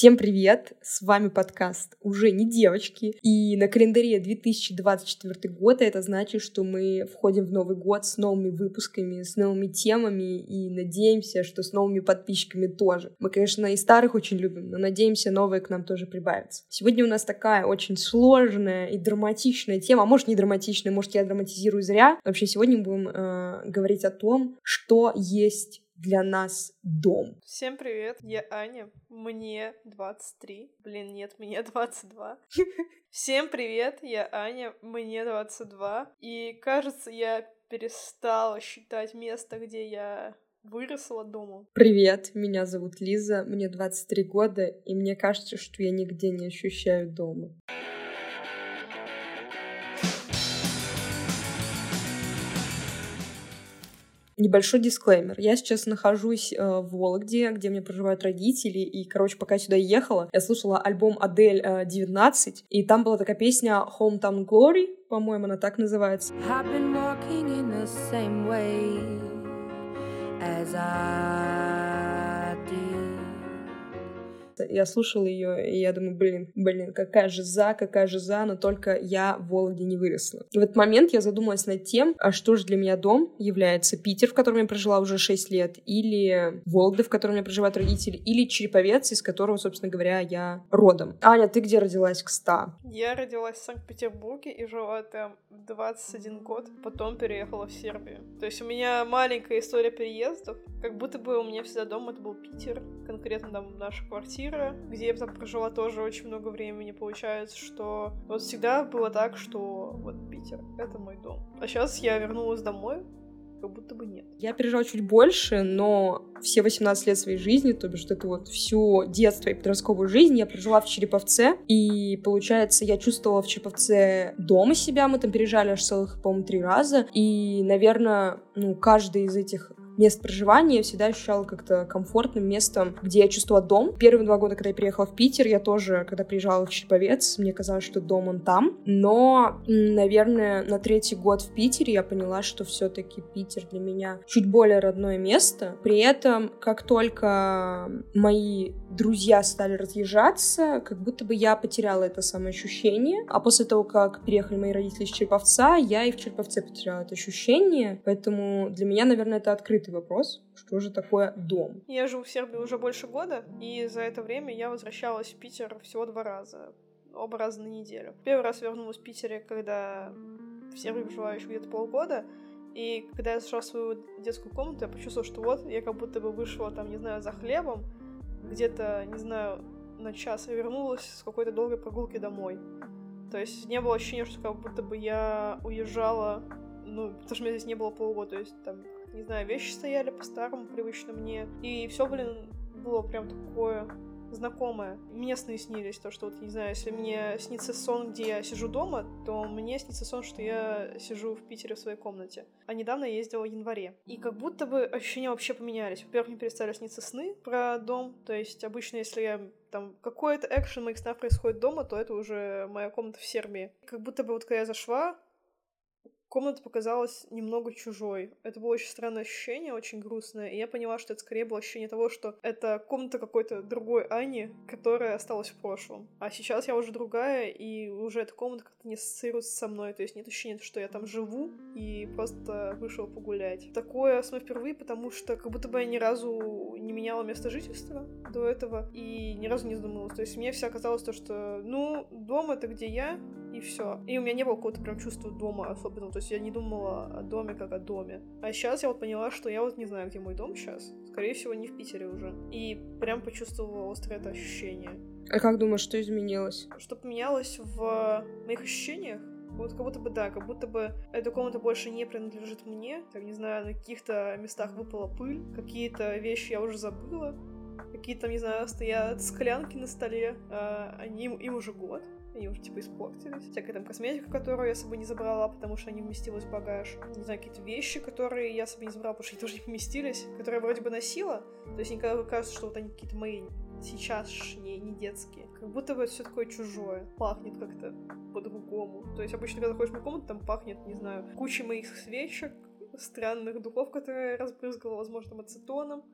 Всем привет! С вами подкаст «Уже не девочки». И на календаре 2024 год, это значит, что мы входим в Новый год с новыми выпусками, с новыми темами и надеемся, что с новыми подписчиками тоже. Мы, конечно, и старых очень любим, но надеемся, новые к нам тоже прибавятся. Сегодня у нас такая очень сложная и драматичная тема, а может не драматичная, может я драматизирую зря. Вообще сегодня мы будем э, говорить о том, что есть для нас дом. Всем привет, я Аня, мне 23. Блин, нет, мне 22. Всем привет, я Аня, мне 22. И кажется, я перестала считать место, где я выросла дома. Привет, меня зовут Лиза, мне 23 года, и мне кажется, что я нигде не ощущаю дома. Небольшой дисклеймер. Я сейчас нахожусь э, в Вологде, где меня проживают родители, и, короче, пока я сюда ехала, я слушала альбом Адель э, 19, и там была такая песня Hometown Glory, по-моему, она так называется. As I я слушала ее, и я думаю, блин, блин, какая же за, какая же за, но только я в Вологде не выросла. И в этот момент я задумалась над тем, а что же для меня дом является Питер, в котором я прожила уже 6 лет, или Вологда, в котором я проживают родители, или Череповец, из которого, собственно говоря, я родом. Аня, ты где родилась, кста? Я родилась в Санкт-Петербурге и жила там 21 год, потом переехала в Сербию. То есть у меня маленькая история переездов, как будто бы у меня всегда дом это был Питер, конкретно там наша квартира, квартира, где я там прожила тоже очень много времени. Получается, что вот всегда было так, что вот Питер — это мой дом. А сейчас я вернулась домой, как будто бы нет. Я пережила чуть больше, но все 18 лет своей жизни, то бишь это вот всю детство и подростковую жизнь я прожила в Череповце, и получается, я чувствовала в Череповце дома себя, мы там переезжали аж целых, по-моему, три раза, и, наверное, ну, каждый из этих мест проживания я всегда ощущала как-то комфортным местом, где я чувствовала дом. Первые два года, когда я приехала в Питер, я тоже, когда приезжала в Череповец, мне казалось, что дом он там. Но, наверное, на третий год в Питере я поняла, что все-таки Питер для меня чуть более родное место. При этом, как только мои друзья стали разъезжаться, как будто бы я потеряла это самоощущение. А после того, как переехали мои родители из Череповца, я и в Череповце потеряла это ощущение. Поэтому для меня, наверное, это открытый вопрос, что же такое дом. Я живу в Сербии уже больше года, и за это время я возвращалась в Питер всего два раза. Оба раза на неделю. Первый раз вернулась в Питере, когда в Сербии жила еще где-то полгода, и когда я зашла в свою детскую комнату, я почувствовала, что вот я как будто бы вышла там, не знаю, за хлебом, где-то, не знаю, на час, и вернулась с какой-то долгой прогулки домой. То есть не было ощущения, что как будто бы я уезжала, ну, потому что меня здесь не было полгода, то есть там не знаю, вещи стояли по-старому, привычно мне. И все, блин, было прям такое знакомое. Мне сны снились, то, что вот, не знаю, если мне снится сон, где я сижу дома, то мне снится сон, что я сижу в Питере в своей комнате. А недавно я ездила в январе. И как будто бы ощущения вообще поменялись. Во-первых, мне перестали сниться сны про дом, то есть обычно, если я там какой-то экшен моих снов происходит дома, то это уже моя комната в Сербии. Как будто бы вот когда я зашла, комната показалась немного чужой. Это было очень странное ощущение, очень грустное, и я поняла, что это скорее было ощущение того, что это комната какой-то другой Ани, которая осталась в прошлом. А сейчас я уже другая, и уже эта комната как-то не ассоциируется со мной, то есть нет ощущения, что я там живу и просто вышла погулять. Такое со мной впервые, потому что как будто бы я ни разу не меняла место жительства до этого и ни разу не задумывалась. То есть мне все казалось то, что, ну, дом — это где я, и все. И у меня не было какого-то прям чувства дома особенного, то есть я не думала о доме как о доме. А сейчас я вот поняла, что я вот не знаю, где мой дом сейчас. Скорее всего, не в Питере уже. И прям почувствовала острое это ощущение. А как думаешь, что изменилось? Что поменялось в моих ощущениях? Вот как будто бы да, как будто бы эта комната больше не принадлежит мне. Там, не знаю, на каких-то местах выпала пыль, какие-то вещи я уже забыла, какие-то, не знаю, стоят склянки на столе, а они, им уже год они уже типа испортились. Всякая там косметика, которую я с собой не забрала, потому что они вместилась в багаж. Не знаю, какие-то вещи, которые я с собой не забрала, потому что они тоже не поместились, которые я вроде бы носила. То есть никогда кажется, что вот они какие-то мои сейчасшние, не детские. Как будто бы все такое чужое. Пахнет как-то по-другому. То есть обычно, когда заходишь в мою комнату, там пахнет, не знаю, кучей моих свечек, странных духов, которые я разбрызгала, возможно, ацетоном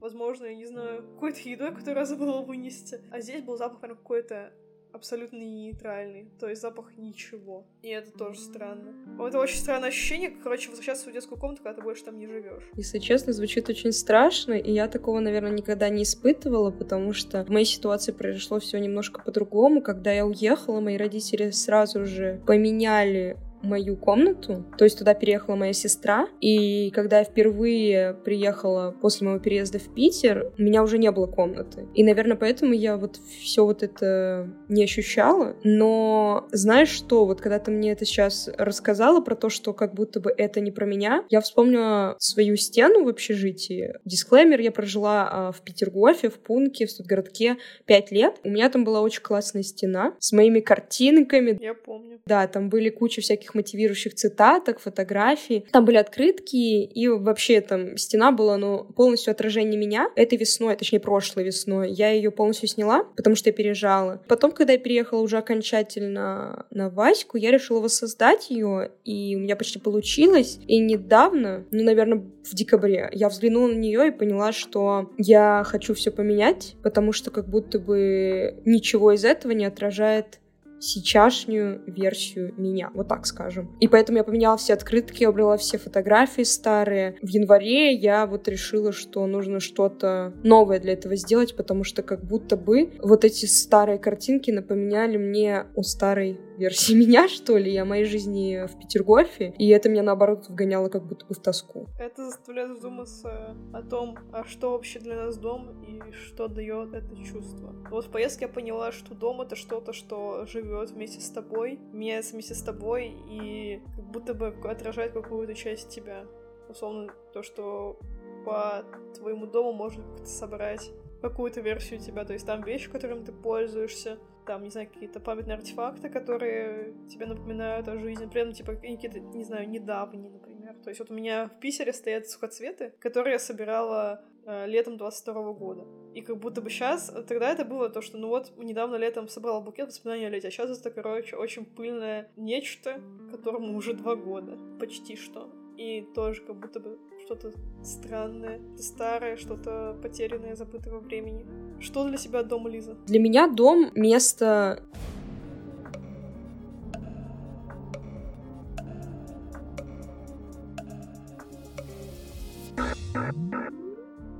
возможно, я не знаю, какой-то едой, которую я забыла вынести. А здесь был запах прям какой-то абсолютно нейтральный, то есть запах ничего. И это тоже странно. Это очень странное ощущение, короче, возвращаться в детскую комнату, когда ты больше там не живешь. Если честно, звучит очень страшно, и я такого, наверное, никогда не испытывала, потому что в моей ситуации произошло все немножко по-другому. Когда я уехала, мои родители сразу же поменяли мою комнату. То есть туда переехала моя сестра. И когда я впервые приехала после моего переезда в Питер, у меня уже не было комнаты. И, наверное, поэтому я вот все вот это не ощущала. Но знаешь что? Вот когда ты мне это сейчас рассказала про то, что как будто бы это не про меня, я вспомнила свою стену в общежитии. Дисклеймер, я прожила а, в Петергофе, в Пунке, в Студгородке пять лет. У меня там была очень классная стена с моими картинками. Я помню. Да, там были куча всяких всяких мотивирующих цитаток, фотографий. Там были открытки, и вообще там стена была, ну, полностью отражение меня. Этой весной, точнее, прошлой весной, я ее полностью сняла, потому что я переезжала. Потом, когда я переехала уже окончательно на Ваську, я решила воссоздать ее, и у меня почти получилось. И недавно, ну, наверное, в декабре, я взглянула на нее и поняла, что я хочу все поменять, потому что как будто бы ничего из этого не отражает сейчасшнюю версию меня, вот так скажем. И поэтому я поменяла все открытки, убрала все фотографии старые. В январе я вот решила, что нужно что-то новое для этого сделать, потому что как будто бы вот эти старые картинки напоминали мне о старой версии меня, что ли, о моей жизни в Петергофе, и это меня, наоборот, вгоняло как будто бы в тоску. Это заставляет задуматься о том, а что вообще для нас дом и что дает это чувство. Вот в поездке я поняла, что дом — это что-то, что живет вместе с тобой, меняется вместе с тобой и как будто бы отражает какую-то часть тебя. Условно, то, что по твоему дому можно как-то собрать какую-то версию тебя, то есть там вещи, которыми ты пользуешься, там, не знаю, какие-то памятные артефакты, которые тебе напоминают о жизни, при этом, типа, какие-то, не знаю, недавние, например. То есть вот у меня в Питере стоят сухоцветы, которые я собирала э, летом 22 года. И как будто бы сейчас, тогда это было то, что, ну вот, недавно летом собрала букет воспоминаний о лете, а сейчас это, короче, очень пыльное нечто, которому уже два года. Почти что. И тоже как будто бы что-то странное, старое, что-то потерянное, забытое во времени. Что для себя дом, Лиза? Для меня дом — место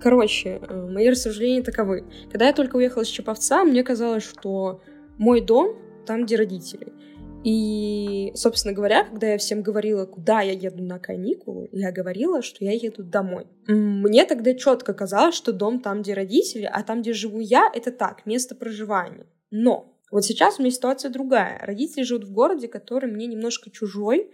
Короче, э, мои рассуждения таковы. Когда я только уехала с Чаповца, мне казалось, что мой дом там, где родители. И, собственно говоря, когда я всем говорила, куда я еду на каникулы, я говорила, что я еду домой. Мне тогда четко казалось, что дом там, где родители, а там, где живу я, это так, место проживания. Но вот сейчас у меня ситуация другая. Родители живут в городе, который мне немножко чужой,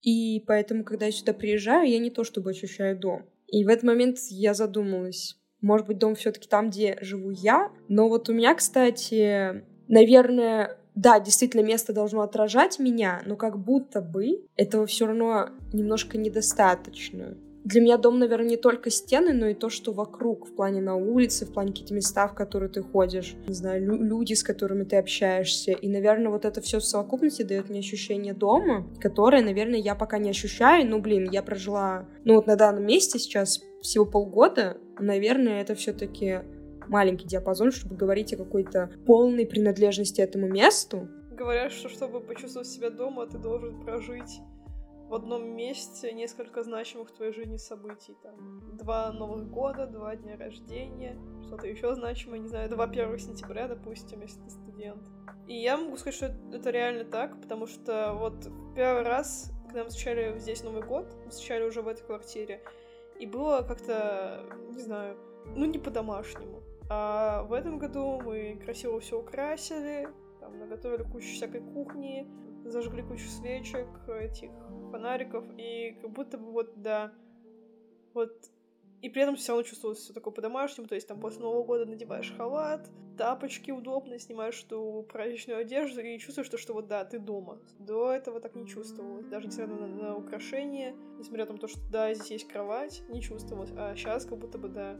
и поэтому, когда я сюда приезжаю, я не то чтобы ощущаю дом. И в этот момент я задумалась, может быть, дом все-таки там, где живу я. Но вот у меня, кстати, наверное, да, действительно, место должно отражать меня, но как будто бы этого все равно немножко недостаточно. Для меня дом, наверное, не только стены, но и то, что вокруг, в плане на улице, в плане каких-то места, в которые ты ходишь, не знаю, лю- люди, с которыми ты общаешься. И, наверное, вот это все в совокупности дает мне ощущение дома, которое, наверное, я пока не ощущаю. Ну, блин, я прожила, ну, вот на данном месте сейчас всего полгода, наверное, это все-таки маленький диапазон, чтобы говорить о какой-то полной принадлежности этому месту. Говорят, что чтобы почувствовать себя дома, ты должен прожить в одном месте несколько значимых в твоей жизни событий. Там два Новых года, два дня рождения, что-то еще значимое, не знаю, два 1 сентября, допустим, если ты студент. И я могу сказать, что это реально так, потому что вот первый раз, когда мы встречали здесь Новый год, мы встречали уже в этой квартире, и было как-то, не знаю, ну не по-домашнему. А в этом году мы красиво все украсили, там, наготовили кучу всякой кухни, зажгли кучу свечек, этих фонариков, и как будто бы вот, да, вот и при этом все равно чувствовалось все такое по-домашнему, то есть там после Нового года надеваешь халат, тапочки удобно, снимаешь ту праздничную одежду и чувствуешь, что, что вот да, ты дома. До этого так не чувствовалось, даже несмотря на, на украшения, несмотря на то, что да, здесь есть кровать, не чувствовалось, а сейчас как будто бы да,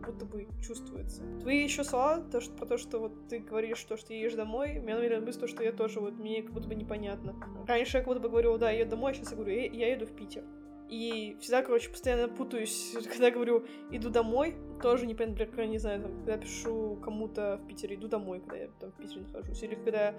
как будто бы чувствуется. Твои еще слова, то, что, про то, что вот ты говоришь, то, что ты едешь домой, меня навели мысль, то, что я тоже, вот, мне как будто бы непонятно. Раньше я как будто бы говорила, да, я еду домой, а сейчас я говорю, я, я еду в Питер. И всегда, короче, постоянно путаюсь, когда говорю «иду домой», тоже не понятно, не знаю, там, когда пишу кому-то в Питере «иду домой», когда я там в Питере нахожусь, или когда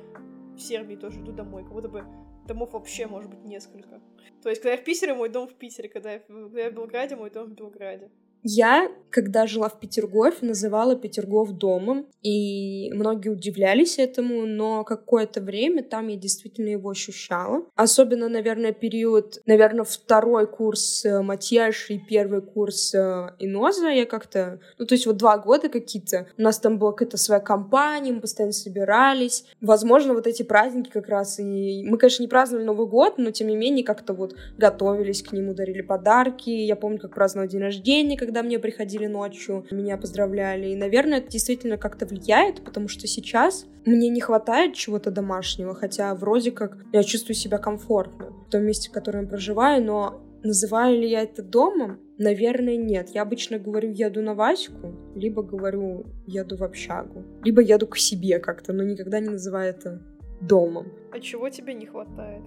в Сербии тоже иду домой, как будто бы домов вообще может быть несколько. То есть, когда я в Питере, мой дом в Питере, когда я, когда я в Белграде, мой дом в Белграде. Я, когда жила в Петергофе, называла Петергоф домом, и многие удивлялись этому, но какое-то время там я действительно его ощущала. Особенно, наверное, период, наверное, второй курс э, Матьяш и первый курс э, Иноза я как-то... Ну, то есть вот два года какие-то. У нас там была какая-то своя компания, мы постоянно собирались. Возможно, вот эти праздники как раз и... Мы, конечно, не праздновали Новый год, но тем не менее как-то вот готовились к нему, дарили подарки. Я помню, как праздновал день рождения, когда когда мне приходили ночью, меня поздравляли. И, наверное, это действительно как-то влияет, потому что сейчас мне не хватает чего-то домашнего, хотя вроде как я чувствую себя комфортно в том месте, в котором я проживаю, но называю ли я это домом? Наверное, нет. Я обычно говорю «еду на Ваську», либо говорю «еду в общагу», либо «еду к себе» как-то, но никогда не называю это домом. А чего тебе не хватает?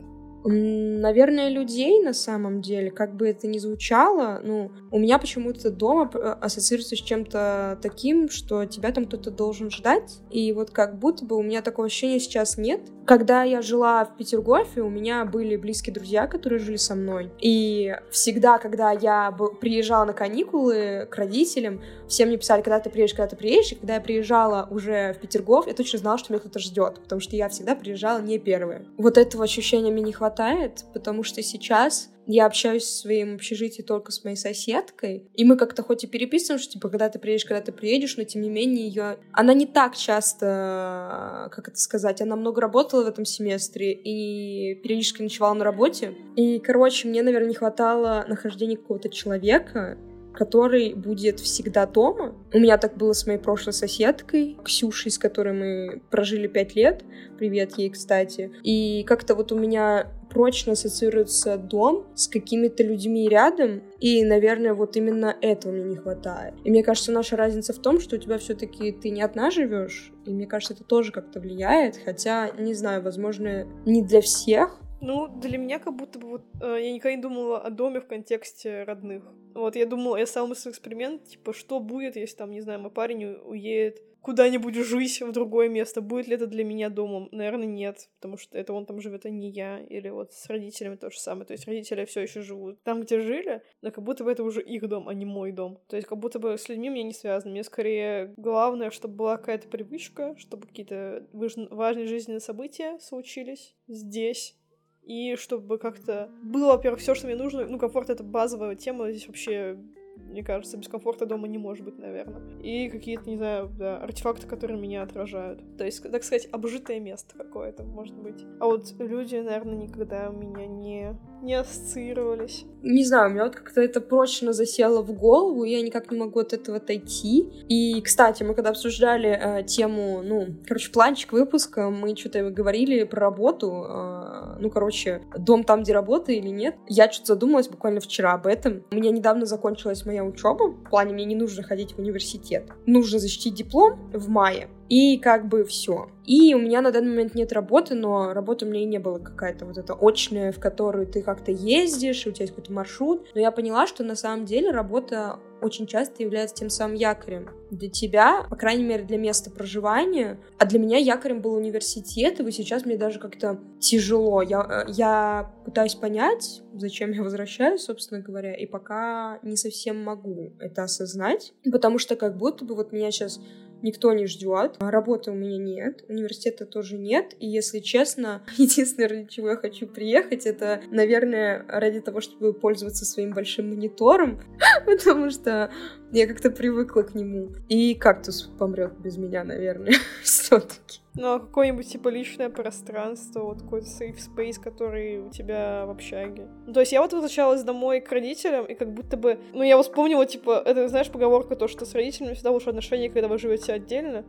Наверное, людей на самом деле, как бы это ни звучало, ну, у меня почему-то дома э, ассоциируется с чем-то таким, что тебя там кто-то должен ждать, и вот как будто бы у меня такого ощущения сейчас нет. Когда я жила в Петергофе, у меня были близкие друзья, которые жили со мной, и всегда, когда я приезжала на каникулы к родителям, все мне писали, когда ты приедешь, когда ты приедешь, и когда я приезжала уже в Петергоф, я точно знала, что меня кто-то ждет, потому что я всегда приезжала не первая. Вот этого ощущения мне не хватает хватает, потому что сейчас я общаюсь в своем общежитии только с моей соседкой, и мы как-то хоть и переписываем, что типа когда ты приедешь, когда ты приедешь, но тем не менее ее, она не так часто, как это сказать, она много работала в этом семестре и периодически ночевала на работе, и короче мне, наверное, не хватало нахождения какого-то человека, который будет всегда дома. У меня так было с моей прошлой соседкой, Ксюшей, с которой мы прожили пять лет. Привет ей, кстати. И как-то вот у меня прочно ассоциируется дом с какими-то людьми рядом, и, наверное, вот именно этого мне не хватает. И мне кажется, наша разница в том, что у тебя все-таки ты не одна живешь, и мне кажется, это тоже как-то влияет, хотя, не знаю, возможно, не для всех, ну, для меня как будто бы вот э, я никогда не думала о доме в контексте родных. Вот я думала, я сам эксперимент, типа, что будет, если там, не знаю, мой парень уедет куда-нибудь жить в другое место. Будет ли это для меня домом? Наверное, нет, потому что это он там живет, а не я. Или вот с родителями то же самое. То есть родители все еще живут там, где жили, но как будто бы это уже их дом, а не мой дом. То есть как будто бы с людьми мне не связано. Мне скорее главное, чтобы была какая-то привычка, чтобы какие-то важные жизненные события случились здесь и чтобы как-то было, во-первых, все, что мне нужно. Ну, комфорт — это базовая тема, здесь вообще мне кажется, без комфорта дома не может быть, наверное. И какие-то, не знаю, да, артефакты, которые меня отражают. То есть, так сказать, обжитое место какое-то, может быть. А вот люди, наверное, никогда меня не, не ассоциировались. Не знаю, у меня вот как-то это прочно засело в голову, и я никак не могу от этого отойти. И, кстати, мы когда обсуждали э, тему, ну, короче, планчик выпуска, мы что-то говорили про работу, э, ну, короче, дом там, где работа или нет. Я что-то задумалась буквально вчера об этом. У меня недавно закончилась моя учеба. В плане мне не нужно ходить в университет. Нужно защитить диплом в мае. И как бы все. И у меня на данный момент нет работы, но работа у меня и не была какая-то вот эта очная, в которую ты как-то ездишь, у тебя есть какой-то маршрут. Но я поняла, что на самом деле работа очень часто является тем самым якорем для тебя, по крайней мере, для места проживания. А для меня якорем был университет, и сейчас мне даже как-то тяжело. Я, э, я пытаюсь понять, зачем я возвращаюсь, собственно говоря, и пока не совсем могу это осознать, потому что как будто бы вот меня сейчас никто не ждет. Работы у меня нет, университета тоже нет. И если честно, единственное, ради чего я хочу приехать, это, наверное, ради того, чтобы пользоваться своим большим монитором, потому что я как-то привыкла к нему. И кактус помрет без меня, наверное, все-таки. Ну, а какое-нибудь, типа, личное пространство, вот какой-то safe space, который у тебя в общаге. Ну, то есть я вот возвращалась домой к родителям, и как будто бы... Ну, я вспомнила, типа, это, знаешь, поговорка, то, что с родителями всегда лучше отношения, когда вы живете отдельно,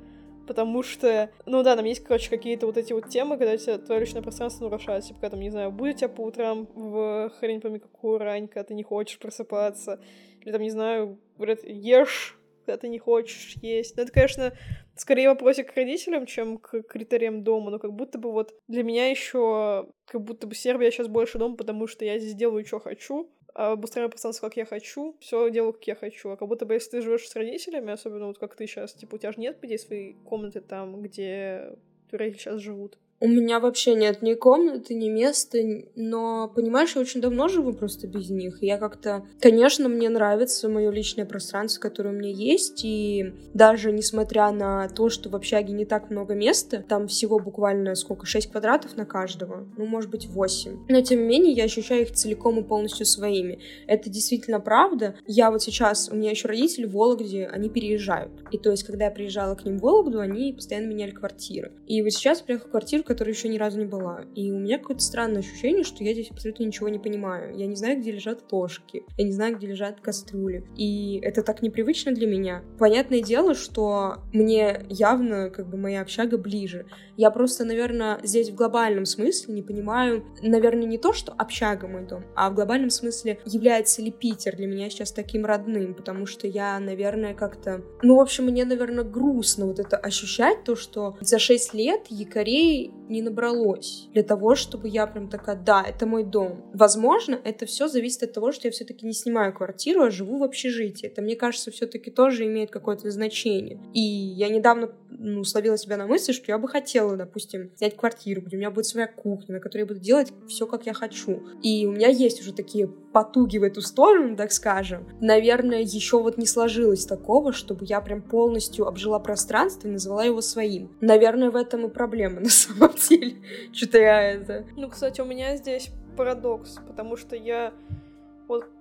потому что, ну да, там есть, короче, какие-то вот эти вот темы, когда тебя твое личное пространство нарушается, типа, когда там, не знаю, будет тебя по утрам в хрень пойми какую рань, когда ты не хочешь просыпаться, или там, не знаю, говорят, ешь, когда ты не хочешь есть. Ну, это, конечно, скорее вопросик к родителям, чем к критериям дома, но как будто бы вот для меня еще как будто бы Сербия сейчас больше дом, потому что я здесь делаю, что хочу, обустраиваю пространство, как я хочу, все делаю, как я хочу. А как будто бы, если ты живешь с родителями, особенно вот как ты сейчас, типа, у тебя же нет людей своей комнаты там, где родители сейчас живут. У меня вообще нет ни комнаты, ни места, но, понимаешь, я очень давно живу просто без них. Я как-то... Конечно, мне нравится мое личное пространство, которое у меня есть, и даже несмотря на то, что в общаге не так много места, там всего буквально сколько, 6 квадратов на каждого, ну, может быть, 8. Но, тем не менее, я ощущаю их целиком и полностью своими. Это действительно правда. Я вот сейчас, у меня еще родители в Вологде, они переезжают. И то есть, когда я приезжала к ним в Вологду, они постоянно меняли квартиры. И вот сейчас я приехала в квартиру, которой еще ни разу не была. И у меня какое-то странное ощущение, что я здесь абсолютно ничего не понимаю. Я не знаю, где лежат ложки, я не знаю, где лежат кастрюли. И это так непривычно для меня. Понятное дело, что мне явно как бы моя общага ближе. Я просто, наверное, здесь в глобальном смысле не понимаю, наверное, не то, что общага мой дом, а в глобальном смысле является ли Питер для меня сейчас таким родным, потому что я, наверное, как-то... Ну, в общем, мне, наверное, грустно вот это ощущать, то, что за 6 лет якорей не набралось для того, чтобы я прям такая, да, это мой дом. Возможно, это все зависит от того, что я все-таки не снимаю квартиру, а живу в общежитии. Это, мне кажется, все-таки тоже имеет какое-то значение. И я недавно ну, словила себя на мысли, что я бы хотела, допустим, снять квартиру, где у меня будет своя кухня, на которой я буду делать все, как я хочу. И у меня есть уже такие потуги в эту сторону, так скажем. Наверное, еще вот не сложилось такого, чтобы я прям полностью обжила пространство и назвала его своим. Наверное, в этом и проблема на самом деле. Что-то я это... Ну, кстати, у меня здесь парадокс, потому что я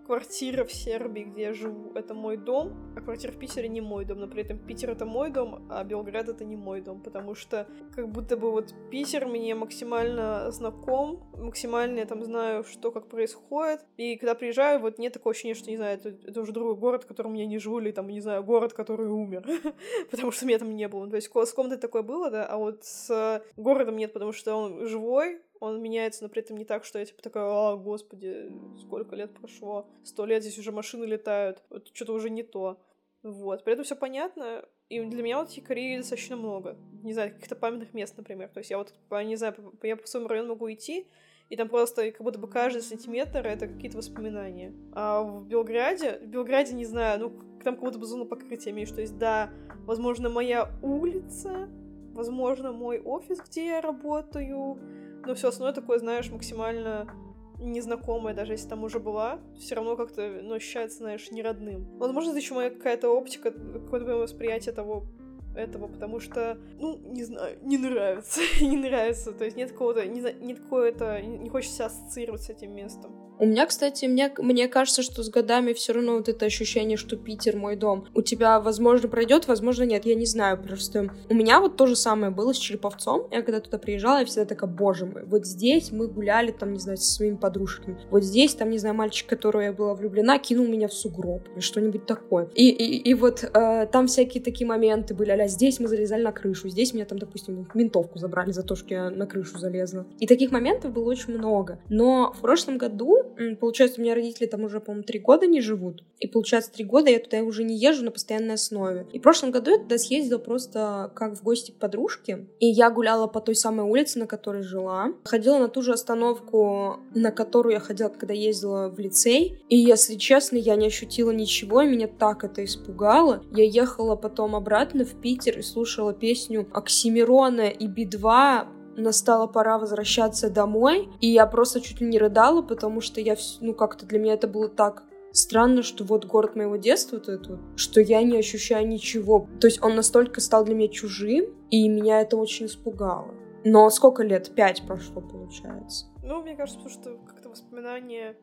квартира в Сербии, где я живу, это мой дом, а квартира в Питере не мой дом. Но при этом Питер это мой дом, а Белград это не мой дом, потому что как будто бы вот Питер мне максимально знаком, максимально я там знаю, что как происходит. И когда приезжаю, вот нет такого ощущения, что, не знаю, это, это уже другой город, в котором я не живу, или там, не знаю, город, который умер, потому что меня там не было. То есть с комнатой такое было, да, а вот с городом нет, потому что он живой, он меняется, но при этом не так, что я типа такая, а, господи, сколько лет прошло, сто лет здесь уже машины летают, вот что-то уже не то. Вот, при этом все понятно, и для меня вот якорей достаточно много. Не знаю, каких-то памятных мест, например. То есть я вот, не знаю, я по своему району могу идти, и там просто как будто бы каждый сантиметр — это какие-то воспоминания. А в Белграде, в Белграде, не знаю, ну, там как будто бы зона покрытия имеешь. То есть, да, возможно, моя улица, возможно, мой офис, где я работаю, но все остальное такое, знаешь, максимально незнакомая, даже если там уже была, все равно как-то, ну, ощущается, знаешь, не родным. Возможно, это еще моя какая-то оптика, какое-то восприятие того этого, потому что, ну, не знаю, не нравится, не нравится, то есть нет какого-то, не, нет какого-то, не хочется ассоциировать с этим местом. У меня, кстати, мне, мне кажется, что с годами все равно вот это ощущение, что Питер мой дом, у тебя, возможно, пройдет, возможно, нет, я не знаю, просто у меня вот то же самое было с Череповцом, я когда туда приезжала, я всегда такая, боже мой, вот здесь мы гуляли там, не знаю, со своими подружками, вот здесь, там, не знаю, мальчик, которого я была влюблена, кинул меня в сугроб или что-нибудь такое. И, и, и вот э, там всякие такие моменты были, а здесь мы залезали на крышу, здесь меня там, допустим, ментовку забрали за то, что я на крышу залезла. И таких моментов было очень много. Но в прошлом году Получается, у меня родители там уже, по-моему, три года не живут. И получается, три года я туда уже не езжу на постоянной основе. И в прошлом году я туда съездила просто как в гости к подружке. И я гуляла по той самой улице, на которой жила. Ходила на ту же остановку, на которую я ходила, когда ездила в лицей. И, если честно, я не ощутила ничего, и меня так это испугало. Я ехала потом обратно в Питер и слушала песню Оксимирона и Би-2 настала пора возвращаться домой, и я просто чуть ли не рыдала, потому что я, ну, как-то для меня это было так странно, что вот город моего детства, вот вот, что я не ощущаю ничего. То есть он настолько стал для меня чужим, и меня это очень испугало. Но сколько лет? Пять прошло, получается. Ну, мне кажется, потому что как-то воспоминания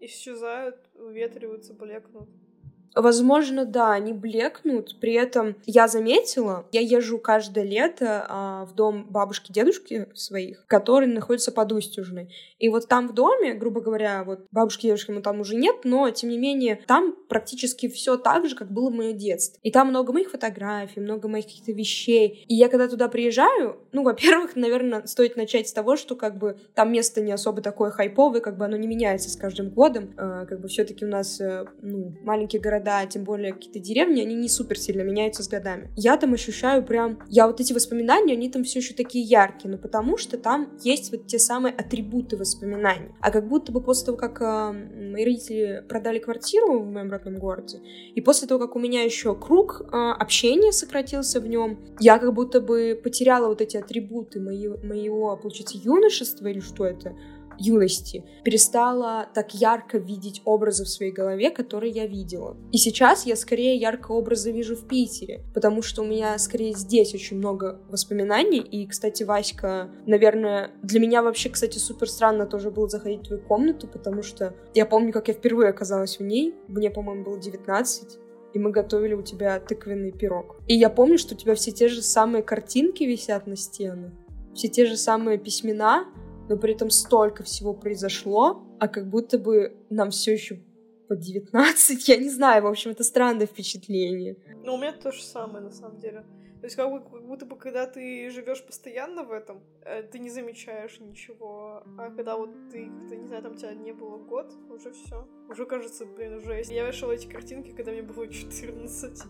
исчезают, ветриваются, блекнут. Возможно, да, они блекнут. При этом я заметила, я езжу каждое лето а, в дом бабушки-дедушки своих, которые находятся под Устюжной. И вот там в доме, грубо говоря, вот бабушки-дедушки ему там уже нет, но тем не менее там практически все так же, как было мое детство. И там много моих фотографий, много моих каких-то вещей. И я когда туда приезжаю, ну, во-первых, наверное, стоит начать с того, что как бы там место не особо такое хайповое, как бы оно не меняется с каждым годом. Э, как бы все-таки у нас, э, ну, маленькие города города, тем более какие-то деревни, они не супер сильно меняются с годами. Я там ощущаю прям... Я вот эти воспоминания, они там все еще такие яркие, но потому что там есть вот те самые атрибуты воспоминаний. А как будто бы после того, как э, мои родители продали квартиру в моем родном городе, и после того, как у меня еще круг э, общения сократился в нем, я как будто бы потеряла вот эти атрибуты моего, моего получается, юношества или что это, юности перестала так ярко видеть образы в своей голове, которые я видела. И сейчас я скорее ярко образы вижу в Питере, потому что у меня скорее здесь очень много воспоминаний. И, кстати, Васька, наверное, для меня вообще, кстати, супер странно тоже было заходить в твою комнату, потому что я помню, как я впервые оказалась в ней. Мне, по-моему, было 19 и мы готовили у тебя тыквенный пирог. И я помню, что у тебя все те же самые картинки висят на стенах, все те же самые письмена, но при этом столько всего произошло, а как будто бы нам все еще по 19, я не знаю, в общем, это странное впечатление. Ну, у меня то же самое, на самом деле. То есть как, бы, как будто бы, когда ты живешь постоянно в этом, э, ты не замечаешь ничего. А когда вот ты как-то, не знаю, там тебя не было год, уже все. Уже кажется, блин, уже Я вышла эти картинки, когда мне было 14.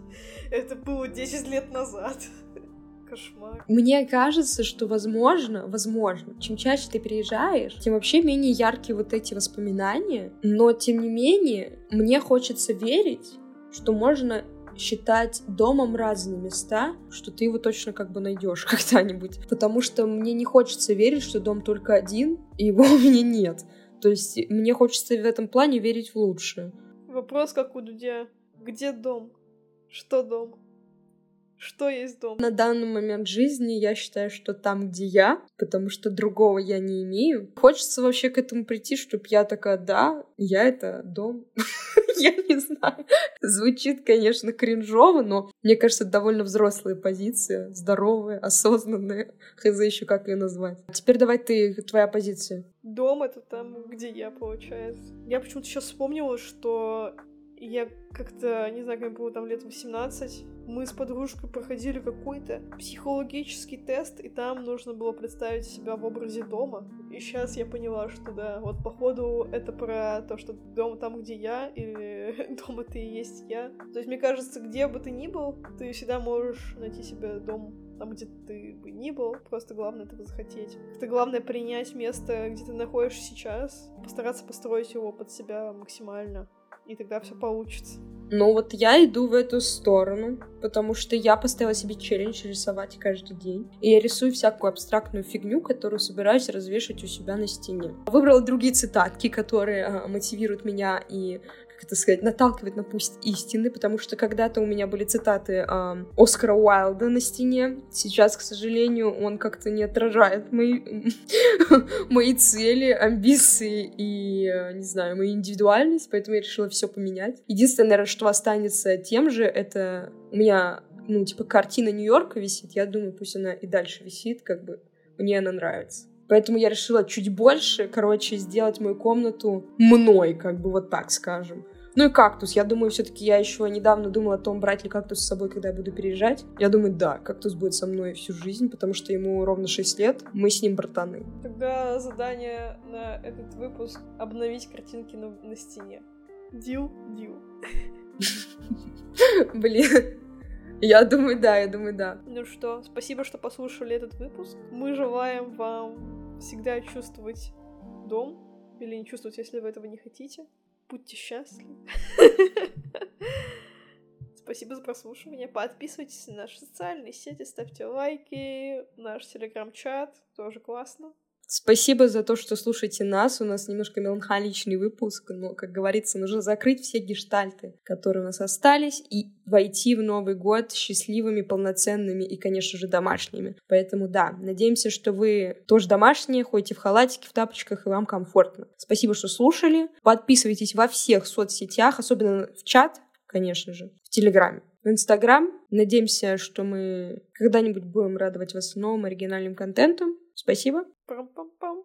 Это было 10 лет назад. Кошмар. Мне кажется, что возможно, возможно, чем чаще ты переезжаешь, тем вообще менее яркие вот эти воспоминания. Но, тем не менее, мне хочется верить, что можно считать домом разные места, что ты его точно как бы найдешь когда-нибудь. Потому что мне не хочется верить, что дом только один, и его у меня нет. То есть мне хочется в этом плане верить в лучшее. Вопрос, как у Дудя. Где дом? Что дом? Что есть дом? На данный момент жизни я считаю, что там, где я, потому что другого я не имею. Хочется вообще к этому прийти, чтобы я такая, да, я это дом. Я не знаю. Звучит, конечно, кринжово, но мне кажется, это довольно взрослая позиция, здоровая, осознанная. Хз еще как ее назвать. Теперь давай ты, твоя позиция. Дом — это там, где я, получается. Я почему-то сейчас вспомнила, что я как-то, не знаю, как было там лет 18, мы с подружкой проходили какой-то психологический тест, и там нужно было представить себя в образе дома. И сейчас я поняла, что да, вот походу это про то, что дом там, где я, или дом это и есть я. То есть мне кажется, где бы ты ни был, ты всегда можешь найти себе дом там, где ты бы ни был, просто главное этого захотеть. Это главное принять место, где ты находишься сейчас, постараться построить его под себя максимально и тогда все получится. Ну вот я иду в эту сторону, потому что я поставила себе челлендж рисовать каждый день. И я рисую всякую абстрактную фигню, которую собираюсь развешать у себя на стене. Выбрала другие цитатки, которые а, мотивируют меня и как это сказать, наталкивает на пусть истины, потому что когда-то у меня были цитаты э, Оскара Уайлда на стене. Сейчас, к сожалению, он как-то не отражает мои, мои цели, амбиции и, э, не знаю, мою индивидуальность, поэтому я решила все поменять. Единственное, что останется тем же, это у меня, ну, типа, картина Нью-Йорка висит. Я думаю, пусть она и дальше висит, как бы мне она нравится. Поэтому я решила чуть больше, короче, сделать мою комнату мной, как бы вот так скажем. Ну и кактус. Я думаю, все-таки я еще недавно думала о том, брать ли кактус с собой, когда я буду переезжать. Я думаю, да, кактус будет со мной всю жизнь, потому что ему ровно 6 лет. Мы с ним братаны. Тогда задание на этот выпуск — обновить картинки на, на стене. Дил, дил. Блин. Я думаю, да, я думаю, да. Ну что, спасибо, что послушали этот выпуск. Мы желаем вам всегда чувствовать дом, или не чувствовать, если вы этого не хотите. Будьте счастливы. Спасибо за прослушивание. Подписывайтесь на наши социальные сети, ставьте лайки, наш телеграм-чат, тоже классно. Спасибо за то, что слушаете нас. У нас немножко меланхоличный выпуск, но, как говорится, нужно закрыть все гештальты, которые у нас остались, и войти в Новый год счастливыми, полноценными и, конечно же, домашними. Поэтому да, надеемся, что вы тоже домашние, ходите в халатике, в тапочках, и вам комфортно. Спасибо, что слушали. Подписывайтесь во всех соцсетях, особенно в чат, конечно же, в Телеграме, в Инстаграм. Надеемся, что мы когда-нибудь будем радовать вас новым оригинальным контентом. Спасибо. Пам-пам-пам.